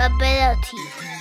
ability.